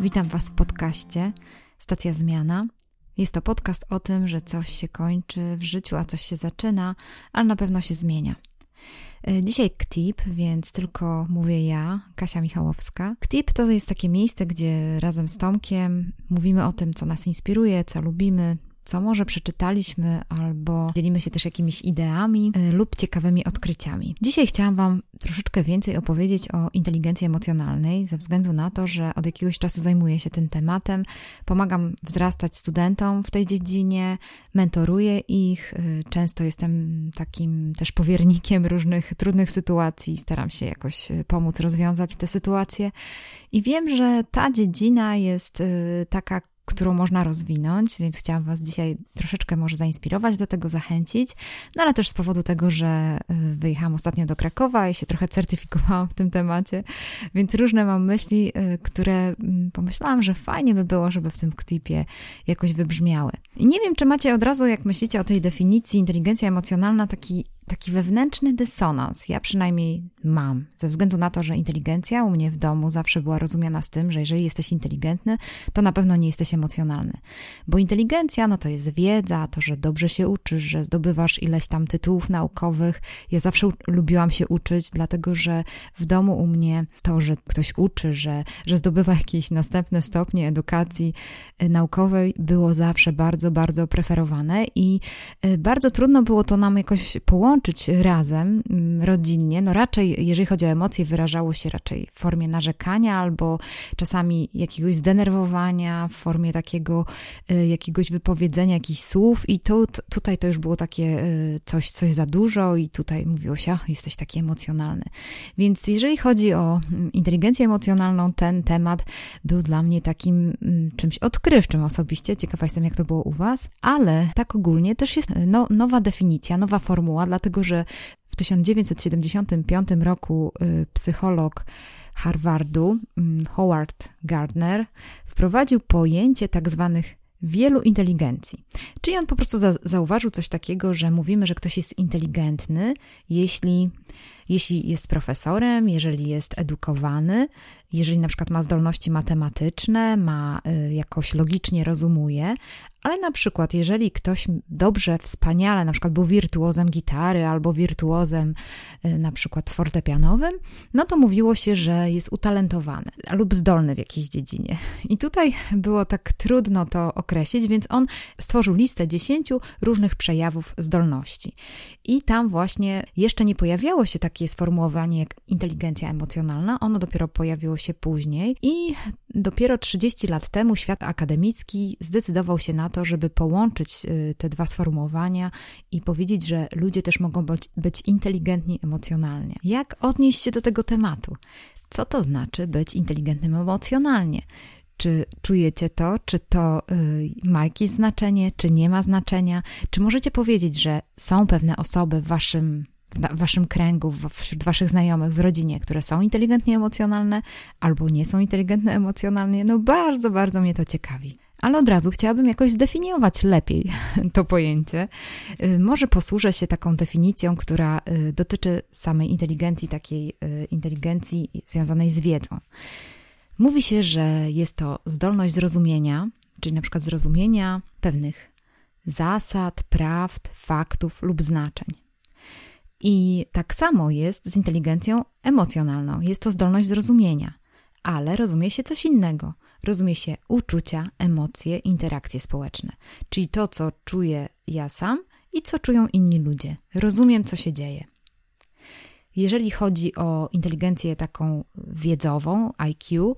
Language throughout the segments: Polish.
Witam Was w podcaście Stacja Zmiana. Jest to podcast o tym, że coś się kończy w życiu, a coś się zaczyna, ale na pewno się zmienia. E, dzisiaj KTIP, więc tylko mówię ja, Kasia Michałowska. KTIP to jest takie miejsce, gdzie razem z Tomkiem mówimy o tym, co nas inspiruje, co lubimy, co może przeczytaliśmy, albo dzielimy się też jakimiś ideami y, lub ciekawymi odkryciami. Dzisiaj chciałam Wam troszeczkę więcej opowiedzieć o inteligencji emocjonalnej, ze względu na to, że od jakiegoś czasu zajmuję się tym tematem, pomagam wzrastać studentom w tej dziedzinie, mentoruję ich, y, często jestem takim też powiernikiem różnych trudnych sytuacji, staram się jakoś y, pomóc rozwiązać te sytuacje. I wiem, że ta dziedzina jest taka którą można rozwinąć, więc chciałam Was dzisiaj troszeczkę może zainspirować do tego, zachęcić, no ale też z powodu tego, że y, wyjechałam ostatnio do Krakowa i się trochę certyfikowałam w tym temacie, więc różne mam myśli, y, które mm, pomyślałam, że fajnie by było, żeby w tym klipie jakoś wybrzmiały. I nie wiem, czy macie od razu, jak myślicie o tej definicji inteligencja emocjonalna, taki taki wewnętrzny dysonans. Ja przynajmniej mam, ze względu na to, że inteligencja u mnie w domu zawsze była rozumiana z tym, że jeżeli jesteś inteligentny, to na pewno nie jesteś emocjonalny. Bo inteligencja, no to jest wiedza, to, że dobrze się uczysz, że zdobywasz ileś tam tytułów naukowych. Ja zawsze lubiłam się uczyć, dlatego że w domu u mnie to, że ktoś uczy, że, że zdobywa jakieś następne stopnie edukacji y, naukowej, było zawsze bardzo, bardzo preferowane i y, bardzo trudno było to nam jakoś połączyć łączyć razem, mm, rodzinnie, no raczej, jeżeli chodzi o emocje, wyrażało się raczej w formie narzekania albo czasami jakiegoś zdenerwowania, w formie takiego y, jakiegoś wypowiedzenia jakichś słów i to, tutaj to już było takie y, coś, coś za dużo i tutaj mówiło się, jesteś taki emocjonalny. Więc jeżeli chodzi o mm, inteligencję emocjonalną, ten temat był dla mnie takim mm, czymś odkrywczym osobiście. Ciekawa jestem, jak to było u Was, ale tak ogólnie też jest no, nowa definicja, nowa formuła, dlatego dlatego że w 1975 roku y, psycholog Harvardu mm, Howard Gardner wprowadził pojęcie tak zwanych wielu inteligencji. Czyli on po prostu za zauważył coś takiego, że mówimy, że ktoś jest inteligentny, jeśli, jeśli jest profesorem, jeżeli jest edukowany, jeżeli na przykład ma zdolności matematyczne, ma y, jakoś logicznie rozumuje, ale na przykład, jeżeli ktoś dobrze, wspaniale, na przykład był wirtuozem gitary albo wirtuozem y, na przykład fortepianowym, no to mówiło się, że jest utalentowany lub zdolny w jakiejś dziedzinie. I tutaj było tak trudno to określić, więc on stworzył listę dziesięciu różnych przejawów zdolności. I tam właśnie jeszcze nie pojawiało się takie sformułowanie jak inteligencja emocjonalna, ono dopiero pojawiło się później i dopiero 30 lat temu świat akademicki zdecydował się na to, żeby połączyć y, te dwa sformułowania i powiedzieć, że ludzie też mogą być, być inteligentni emocjonalnie. Jak odnieść się do tego tematu? Co to znaczy być inteligentnym emocjonalnie? Czy czujecie to? Czy to y, ma jakieś znaczenie, czy nie ma znaczenia? Czy możecie powiedzieć, że są pewne osoby w waszym w waszym kręgu, wśród waszych znajomych, w rodzinie, które są inteligentnie emocjonalne albo nie są inteligentne emocjonalnie, no bardzo, bardzo mnie to ciekawi. Ale od razu chciałabym jakoś zdefiniować lepiej to pojęcie. Y, może posłużę się taką definicją, która y, dotyczy samej inteligencji, takiej y, inteligencji związanej z wiedzą. Mówi się, że jest to zdolność zrozumienia, czyli na przykład zrozumienia pewnych zasad, prawd, faktów lub znaczeń. I tak samo jest z inteligencją emocjonalną. Jest to zdolność zrozumienia, ale rozumie się coś innego. Rozumie się uczucia, emocje, interakcje społeczne, czyli to, co czuję ja sam i co czują inni ludzie. Rozumiem, co się dzieje. Jeżeli chodzi o inteligencję taką wiedzową, IQ,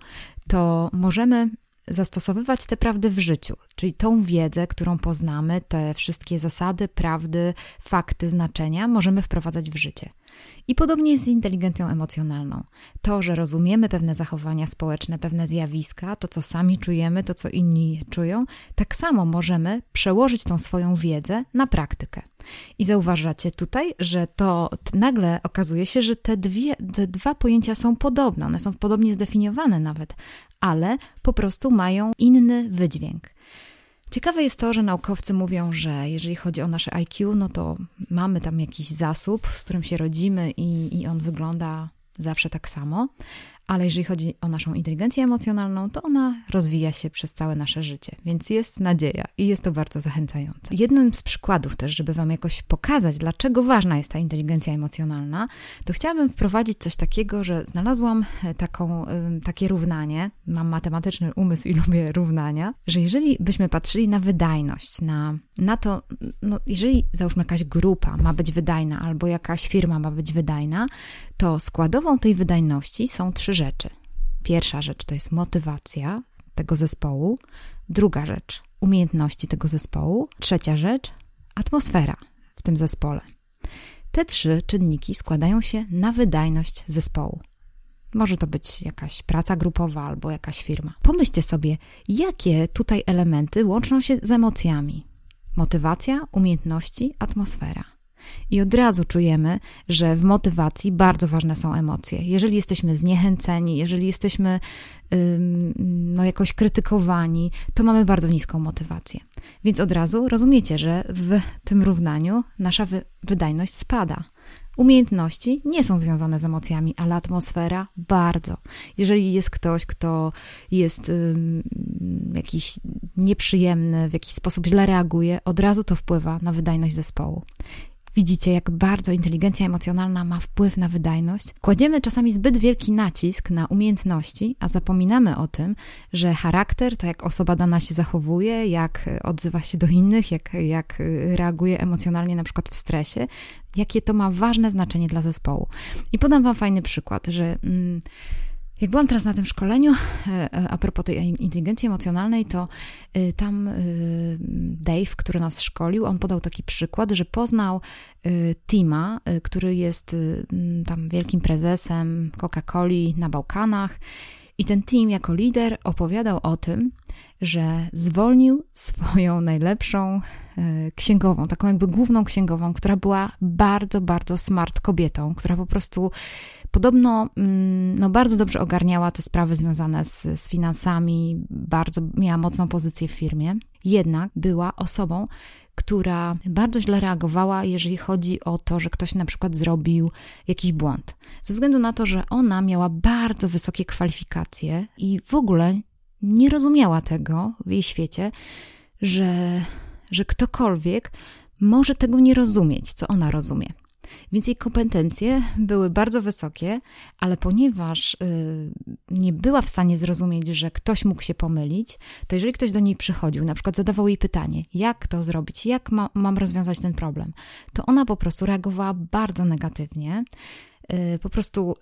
to możemy zastosowywać te prawdy w życiu, czyli tą wiedzę, którą poznamy, te wszystkie zasady, prawdy, fakty, znaczenia, możemy wprowadzać w życie. I podobnie jest z inteligencją emocjonalną. To, że rozumiemy pewne zachowania społeczne, pewne zjawiska, to co sami czujemy, to co inni czują, tak samo możemy przełożyć tą swoją wiedzę na praktykę. I zauważacie tutaj, że to nagle okazuje się, że te, dwie, te dwa pojęcia są podobne, one są podobnie zdefiniowane nawet, ale po prostu mają inny wydźwięk. Ciekawe jest to, że naukowcy mówią, że jeżeli chodzi o nasze IQ, no to mamy tam jakiś zasób, z którym się rodzimy i, i on wygląda zawsze tak samo, ale jeżeli chodzi o naszą inteligencję emocjonalną, to ona rozwija się przez całe nasze życie, więc jest nadzieja i jest to bardzo zachęcające. Jednym z przykładów też, żeby Wam jakoś pokazać, dlaczego ważna jest ta inteligencja emocjonalna, to chciałabym wprowadzić coś takiego, że znalazłam e, taką, takie równanie, mam matematyczny umysł i lubię równania, że jeżeli byśmy patrzyli na wydajność, na, na to, no jeżeli załóżmy jakaś grupa ma być wydajna albo jakaś firma ma być wydajna, to składową tej wydajności są trzy rzeczy. Pierwsza rzecz to jest motywacja tego zespołu, druga rzecz umiejętności tego zespołu, trzecia rzecz atmosfera w tym zespole. Te trzy czynniki składają się na wydajność zespołu. Może to być jakaś praca grupowa albo jakaś firma. Pomyślcie sobie, jakie tutaj elementy łączą się z emocjami. Motywacja, umiejętności, atmosfera. I od razu czujemy, że w motywacji bardzo ważne są emocje. Jeżeli jesteśmy zniechęceni, jeżeli jesteśmy ym, no, jakoś krytykowani, to mamy bardzo niską motywację. Więc od razu rozumiecie, że w tym równaniu nasza wy wydajność spada. Umiejętności nie są związane z emocjami, ale atmosfera bardzo. Jeżeli jest ktoś, kto jest ym, jakiś nieprzyjemny, w jakiś sposób źle reaguje, od razu to wpływa na wydajność zespołu. Widzicie, jak bardzo inteligencja emocjonalna ma wpływ na wydajność? Kładziemy czasami zbyt wielki nacisk na umiejętności, a zapominamy o tym, że charakter to jak osoba dana się zachowuje, jak odzywa się do innych, jak, jak reaguje emocjonalnie na przykład w stresie, jakie to ma ważne znaczenie dla zespołu. I podam Wam fajny przykład, że. Mm, jak byłam teraz na tym szkoleniu, e, e, a propos tej inteligencji emocjonalnej, to e, tam Dave, który nas szkolił, on podał taki przykład, że poznał Tima, który jest tam wielkim prezesem Coca-Coli na Bałkanach. I ten team jako lider opowiadał o tym, że zwolnił swoją najlepszą księgową, taką jakby główną księgową, która była bardzo, bardzo smart kobietą, która po prostu Podobno mm, no, bardzo dobrze ogarniała te sprawy związane z, z finansami, bardzo miała mocną pozycję w firmie. Jednak była osobą, która bardzo źle reagowała, jeżeli chodzi o to, że ktoś na przykład zrobił jakiś błąd. Ze względu na to, że ona miała bardzo wysokie kwalifikacje i w ogóle nie rozumiała tego w jej świecie, że, że ktokolwiek może tego nie rozumieć, co ona rozumie. Więc jej kompetencje były bardzo wysokie, ale ponieważ y, nie była w stanie zrozumieć, że ktoś mógł się pomylić, to jeżeli ktoś do niej przychodził, na przykład zadawał jej pytanie, jak to zrobić, jak ma, mam rozwiązać ten problem, to ona po prostu reagowała bardzo negatywnie. Y, po prostu,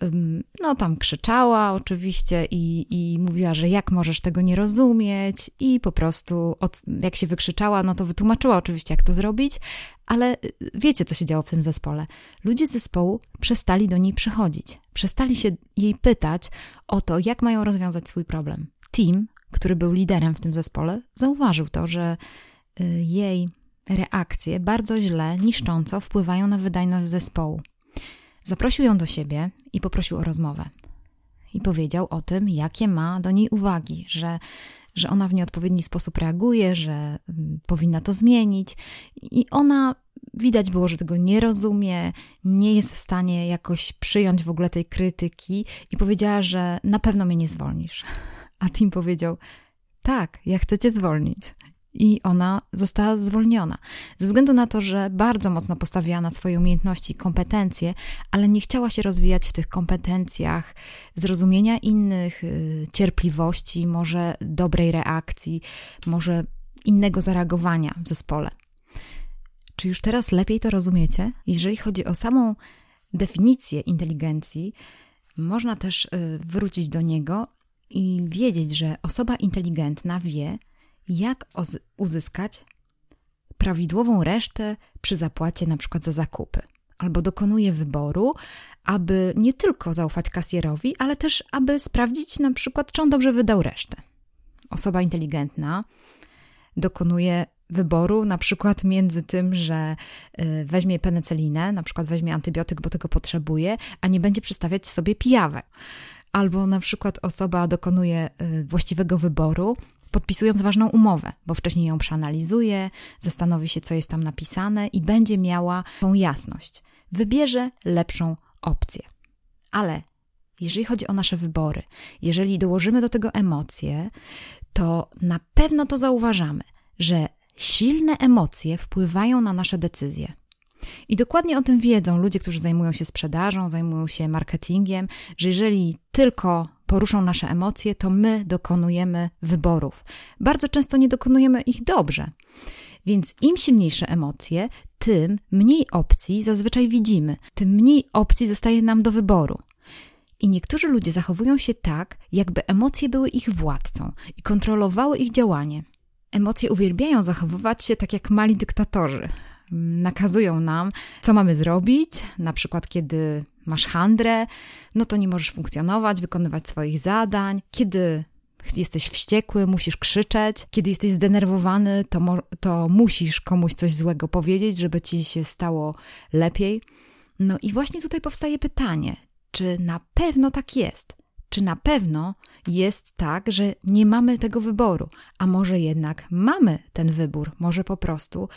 no tam krzyczała oczywiście i, i mówiła, że jak możesz tego nie rozumieć i po prostu od, jak się wykrzyczała, no to wytłumaczyła oczywiście jak to zrobić, ale y, wiecie co się działo w tym zespole. Ludzie z zespołu przestali do niej przychodzić, przestali się jej pytać o to, jak mają rozwiązać swój problem. Tim, który był liderem w tym zespole, zauważył to, że y, jej reakcje bardzo źle, niszcząco wpływają na wydajność zespołu. Zaprosił ją do siebie i poprosił o rozmowę. I powiedział o tym, jakie ma do niej uwagi, że, że ona w nieodpowiedni sposób reaguje, że mm, powinna to zmienić. I ona widać było, że tego nie rozumie, nie jest w stanie jakoś przyjąć w ogóle tej krytyki i powiedziała, że na pewno mnie nie zwolnisz. A Tim powiedział: Tak, ja chcę cię zwolnić i ona została zwolniona. Ze względu na to, że bardzo mocno postawiła na swoje umiejętności i kompetencje, ale nie chciała się rozwijać w tych kompetencjach zrozumienia innych, y, cierpliwości, może dobrej reakcji, może innego zareagowania w zespole. Czy już teraz lepiej to rozumiecie? Jeżeli chodzi o samą definicję inteligencji, można też y, wrócić do niego i wiedzieć, że osoba inteligentna wie, jak uzyskać prawidłową resztę przy zapłacie na przykład za zakupy. Albo dokonuje wyboru, aby nie tylko zaufać kasjerowi, ale też aby sprawdzić na przykład, czy on dobrze wydał resztę. Osoba inteligentna dokonuje wyboru, na przykład między tym, że y, weźmie penecylinę, na przykład weźmie antybiotyk, bo tego potrzebuje, a nie będzie przystawiać sobie pijawek. Albo na przykład osoba dokonuje y, właściwego wyboru, podpisując ważną umowę, bo wcześniej ją przeanalizuje, zastanowi się, co jest tam napisane i będzie miała tą jasność. Wybierze lepszą opcję. Ale jeżeli chodzi o nasze wybory, jeżeli dołożymy do tego emocje, to na pewno to zauważamy, że silne emocje wpływają na nasze decyzje. I dokładnie o tym wiedzą ludzie, którzy zajmują się sprzedażą, zajmują się marketingiem, że jeżeli tylko poruszą nasze emocje, to my dokonujemy wyborów. Bardzo często nie dokonujemy ich dobrze. Więc im silniejsze emocje, tym mniej opcji zazwyczaj widzimy, tym mniej opcji zostaje nam do wyboru. I niektórzy ludzie zachowują się tak, jakby emocje były ich władcą i kontrolowały ich działanie. Emocje uwielbiają zachowywać się tak jak mali dyktatorzy. Nakazują nam, co mamy zrobić, na przykład kiedy masz handrę, no to nie możesz funkcjonować, wykonywać swoich zadań. Kiedy jesteś wściekły, musisz krzyczeć. Kiedy jesteś zdenerwowany, to, to musisz komuś coś złego powiedzieć, żeby ci się stało lepiej. No i właśnie tutaj powstaje pytanie, czy na pewno tak jest? Czy na pewno jest tak, że nie mamy tego wyboru? A może jednak mamy ten wybór? Może po prostu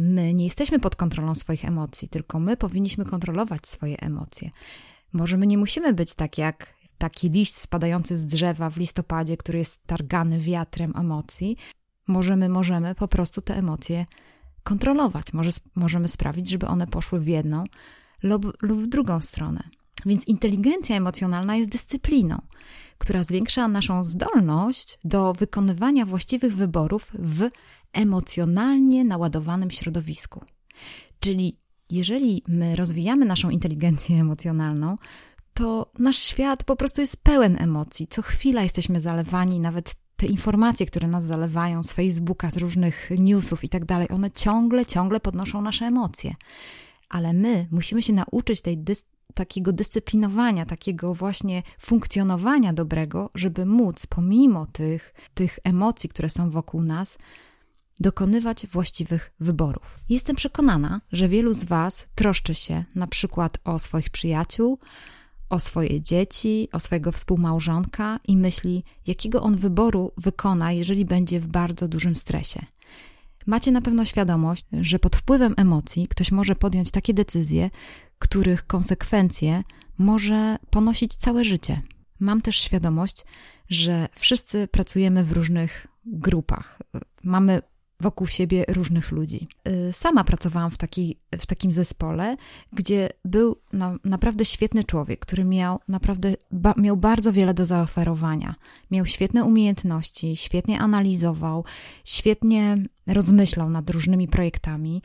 my nie jesteśmy pod kontrolą swoich emocji, tylko my powinniśmy kontrolować swoje emocje. Może my nie musimy być tak jak taki liść spadający z drzewa w listopadzie, który jest targany wiatrem emocji. Może my możemy po prostu te emocje kontrolować. Może, możemy sprawić, żeby one poszły w jedną lub, lub w drugą stronę. Więc inteligencja emocjonalna jest dyscypliną, która zwiększa naszą zdolność do wykonywania właściwych wyborów w emocjonalnie naładowanym środowisku. Czyli jeżeli my rozwijamy naszą inteligencję emocjonalną, to nasz świat po prostu jest pełen emocji. Co chwila jesteśmy zalewani, nawet te informacje, które nas zalewają z Facebooka, z różnych newsów i tak dalej, one ciągle, ciągle podnoszą nasze emocje. Ale my musimy się nauczyć tej takiego dyscyplinowania, takiego właśnie funkcjonowania dobrego, żeby móc pomimo tych, tych emocji, które są wokół nas, dokonywać właściwych wyborów. Jestem przekonana, że wielu z Was troszczy się na przykład o swoich przyjaciół, o swoje dzieci, o swojego współmałżonka i myśli, jakiego on wyboru wykona, jeżeli będzie w bardzo dużym stresie. Macie na pewno świadomość, że pod wpływem emocji ktoś może podjąć takie decyzje, których konsekwencje może ponosić całe życie. Mam też świadomość, że wszyscy pracujemy w różnych grupach. Mamy wokół siebie różnych ludzi. Y, sama pracowałam w, taki, w takim zespole, gdzie był na, naprawdę świetny człowiek, który miał naprawdę ba, miał bardzo wiele do zaoferowania. Miał świetne umiejętności, świetnie analizował, świetnie rozmyślał nad różnymi projektami.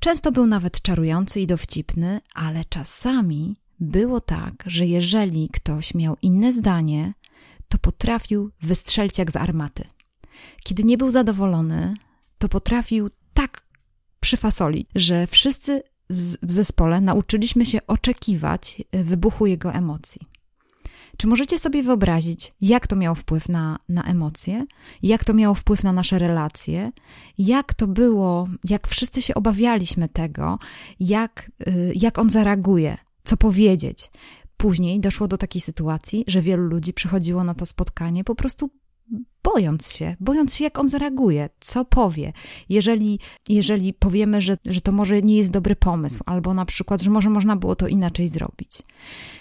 Często był nawet czarujący i dowcipny, ale czasami było tak, że jeżeli ktoś miał inne zdanie, to potrafił wystrzelić jak z armaty. Kiedy nie był zadowolony, to potrafił tak przyfasolić, że wszyscy z, w zespole nauczyliśmy się oczekiwać e, wybuchu jego emocji. Czy możecie sobie wyobrazić, jak to miało wpływ na, na emocje, jak to miało wpływ na nasze relacje, jak to było, jak wszyscy się obawialiśmy tego, jak, e, jak on zareaguje, co powiedzieć. Później doszło do takiej sytuacji, że wielu ludzi przychodziło na to spotkanie po prostu bojąc się, bojąc się, jak on zareaguje, co powie. Jeżeli, jeżeli powiemy, że, że to może nie jest dobry pomysł, albo na przykład, że może można było to inaczej zrobić.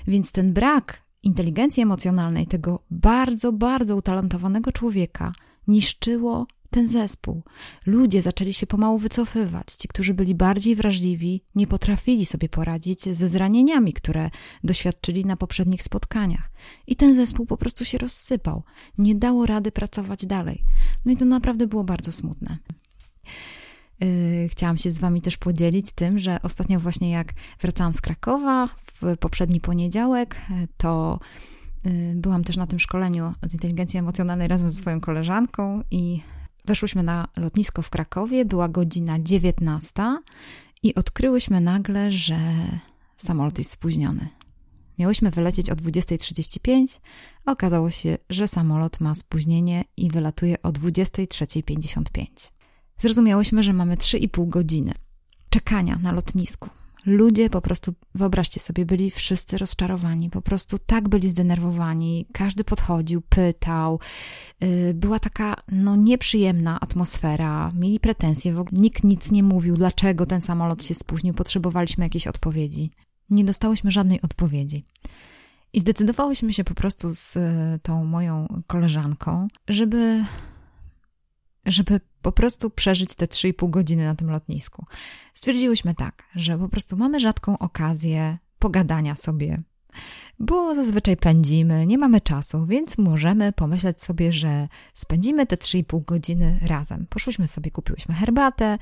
Więc ten brak inteligencji emocjonalnej tego bardzo, bardzo utalentowanego człowieka niszczyło ten zespół. Ludzie zaczęli się pomału wycofywać. Ci, którzy byli bardziej wrażliwi, nie potrafili sobie poradzić ze zranieniami, które doświadczyli na poprzednich spotkaniach. I ten zespół po prostu się rozsypał. Nie dało rady pracować dalej. No i to naprawdę było bardzo smutne. Yy, chciałam się z Wami też podzielić tym, że ostatnio, właśnie jak wracałam z Krakowa w poprzedni poniedziałek, to yy, byłam też na tym szkoleniu z inteligencji emocjonalnej razem ze swoją koleżanką i Weszłyśmy na lotnisko w Krakowie, była godzina 19 i odkryłyśmy nagle, że samolot jest spóźniony. Miałyśmy wylecieć o 20.35, a okazało się, że samolot ma spóźnienie i wylatuje o 23.55. Zrozumiałyśmy, że mamy 3,5 godziny czekania na lotnisku. Ludzie po prostu, wyobraźcie sobie, byli wszyscy rozczarowani, po prostu tak byli zdenerwowani. Każdy podchodził, pytał. Y, była taka no, nieprzyjemna atmosfera, mieli pretensje, w ogóle nikt nic nie mówił, dlaczego ten samolot się spóźnił, potrzebowaliśmy jakiejś odpowiedzi. Nie dostałyśmy żadnej odpowiedzi. I zdecydowałyśmy się po prostu z tą moją koleżanką, żeby żeby po prostu przeżyć te 3,5 godziny na tym lotnisku. Stwierdziłyśmy tak, że po prostu mamy rzadką okazję pogadania sobie, bo zazwyczaj pędzimy, nie mamy czasu, więc możemy pomyśleć sobie, że spędzimy te 3,5 godziny razem. Poszłyśmy sobie, kupiłyśmy herbatę,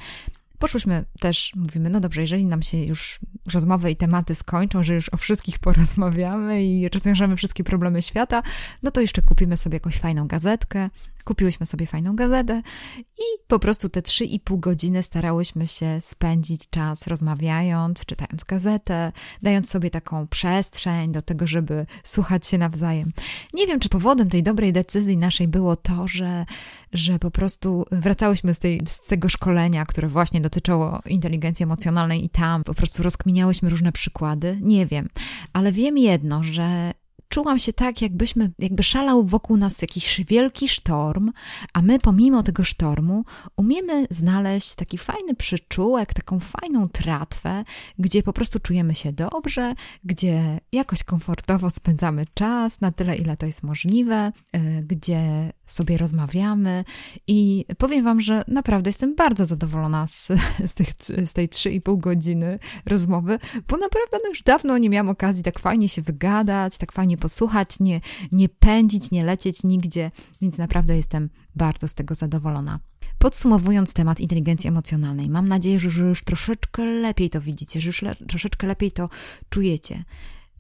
Poszłyśmy też, mówimy, no dobrze, jeżeli nam się już rozmowy i tematy skończą, że już o wszystkich porozmawiamy i rozwiążemy wszystkie problemy świata, no to jeszcze kupimy sobie jakąś fajną gazetkę, Kupiłyśmy sobie fajną gazetę i po prostu te 3,5 godziny starałyśmy się spędzić czas rozmawiając, czytając gazetę, dając sobie taką przestrzeń do tego, żeby słuchać się nawzajem. Nie wiem, czy powodem tej dobrej decyzji naszej było to, że, że po prostu wracałyśmy z, tej, z tego szkolenia, które właśnie dotyczyło inteligencji emocjonalnej i tam po prostu rozkminiałyśmy różne przykłady. Nie wiem, ale wiem jedno, że czułam się tak, jakbyśmy, jakby szalał wokół nas jakiś wielki sztorm, a my pomimo tego sztormu umiemy znaleźć taki fajny przyczółek, taką fajną tratwę, gdzie po prostu czujemy się dobrze, gdzie jakoś komfortowo spędzamy czas na tyle, ile to jest możliwe, y, gdzie sobie rozmawiamy i powiem Wam, że naprawdę jestem bardzo zadowolona z, z, tych, z tej 3,5 godziny rozmowy, bo naprawdę no już dawno nie miałam okazji tak fajnie się wygadać, tak fajnie posłuchać, nie, nie pędzić, nie lecieć nigdzie, więc naprawdę jestem bardzo z tego zadowolona. Podsumowując temat inteligencji emocjonalnej, mam nadzieję, że już troszeczkę lepiej to widzicie, że już le, troszeczkę lepiej to czujecie,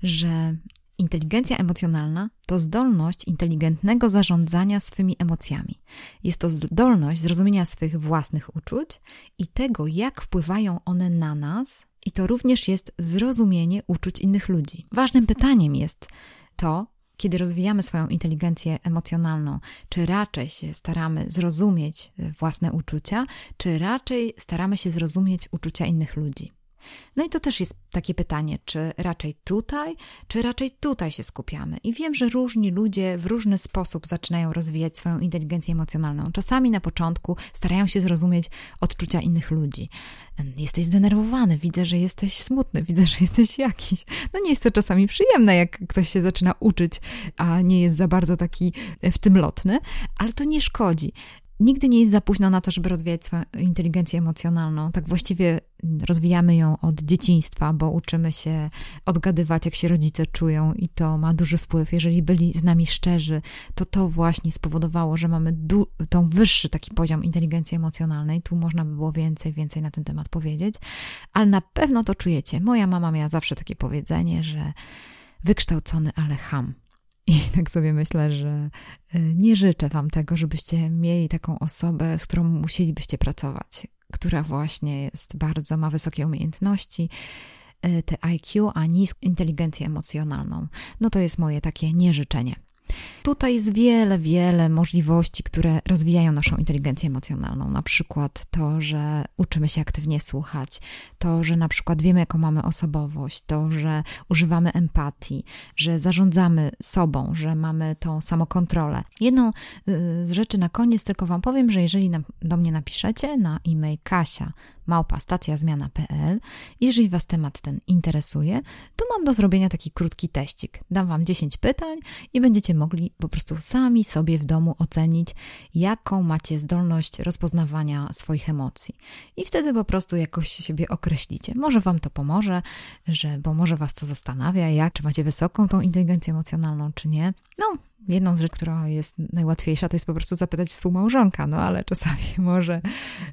że Inteligencja emocjonalna to zdolność inteligentnego zarządzania swymi emocjami. Jest to zdolność zrozumienia swych własnych uczuć i tego, jak wpływają one na nas, i to również jest zrozumienie uczuć innych ludzi. Ważnym pytaniem jest to, kiedy rozwijamy swoją inteligencję emocjonalną, czy raczej się staramy zrozumieć własne uczucia, czy raczej staramy się zrozumieć uczucia innych ludzi. No i to też jest takie pytanie, czy raczej tutaj, czy raczej tutaj się skupiamy. I wiem, że różni ludzie w różny sposób zaczynają rozwijać swoją inteligencję emocjonalną. Czasami na początku starają się zrozumieć odczucia innych ludzi. Jesteś zdenerwowany, widzę, że jesteś smutny, widzę, że jesteś jakiś. No nie jest to czasami przyjemne, jak ktoś się zaczyna uczyć, a nie jest za bardzo taki w tym lotny, ale to nie szkodzi. Nigdy nie jest za późno na to, żeby rozwijać swoją inteligencję emocjonalną. Tak właściwie rozwijamy ją od dzieciństwa, bo uczymy się odgadywać, jak się rodzice czują, i to ma duży wpływ. Jeżeli byli z nami szczerzy, to to właśnie spowodowało, że mamy tą wyższy taki poziom inteligencji emocjonalnej. Tu można by było więcej, więcej na ten temat powiedzieć, ale na pewno to czujecie. Moja mama miała zawsze takie powiedzenie, że wykształcony, ale ham. I tak sobie myślę, że e, nie życzę Wam tego, żebyście mieli taką osobę, z którą musielibyście pracować, która właśnie jest bardzo, ma wysokie umiejętności, e, te IQ, a niską inteligencję emocjonalną. No to jest moje takie nieżyczenie. Tutaj jest wiele, wiele możliwości, które rozwijają naszą inteligencję emocjonalną. Na przykład to, że uczymy się aktywnie słuchać, to, że na przykład wiemy, jaką mamy osobowość, to, że używamy empatii, że zarządzamy sobą, że mamy tą samokontrolę. Jedną y, z rzeczy na koniec tylko Wam powiem, że jeżeli do mnie napiszecie na e-mail kasia małpa stacjazmiana.pl. Jeżeli Was temat ten interesuje, to mam do zrobienia taki krótki teścik. Dam Wam 10 pytań i będziecie mogli po prostu sami sobie w domu ocenić, jaką macie zdolność rozpoznawania swoich emocji. I wtedy po prostu jakoś siebie określicie. Może Wam to pomoże, że, bo może Was to zastanawia, jak, czy macie wysoką tą inteligencję emocjonalną, czy nie. No, jedną z rzeczy, która jest najłatwiejsza, to jest po prostu zapytać współmałżonka, no ale czasami może,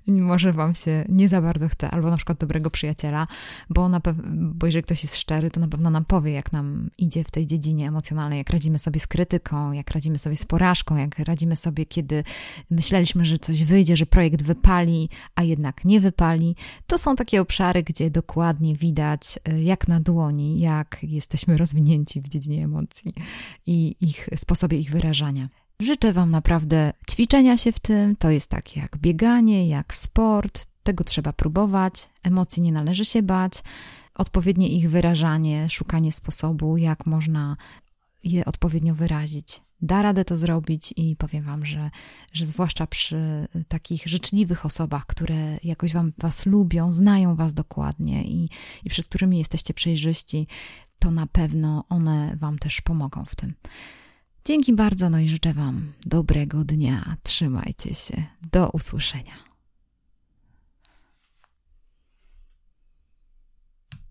może wam się nie bardzo chce, albo na przykład dobrego przyjaciela, bo, na bo jeżeli ktoś jest szczery, to na pewno nam powie, jak nam idzie w tej dziedzinie emocjonalnej, jak radzimy sobie z krytyką, jak radzimy sobie z porażką, jak radzimy sobie, kiedy myśleliśmy, że coś wyjdzie, że projekt wypali, a jednak nie wypali. To są takie obszary, gdzie dokładnie widać, y, jak na dłoni, jak jesteśmy rozwinięci w dziedzinie emocji i ich sposobie ich wyrażania. Życzę Wam naprawdę ćwiczenia się w tym. To jest tak jak bieganie, jak sport. Tego trzeba próbować. Emocji nie należy się bać. Odpowiednie ich wyrażanie, szukanie sposobu, jak można je odpowiednio wyrazić. Da radę to zrobić i powiem Wam, że, że zwłaszcza przy takich życzliwych osobach, które jakoś wam, Was lubią, znają Was dokładnie i, i przed którymi jesteście przejrzyści, to na pewno one Wam też pomogą w tym. Dzięki bardzo, no i życzę Wam dobrego dnia. Trzymajcie się. Do usłyszenia.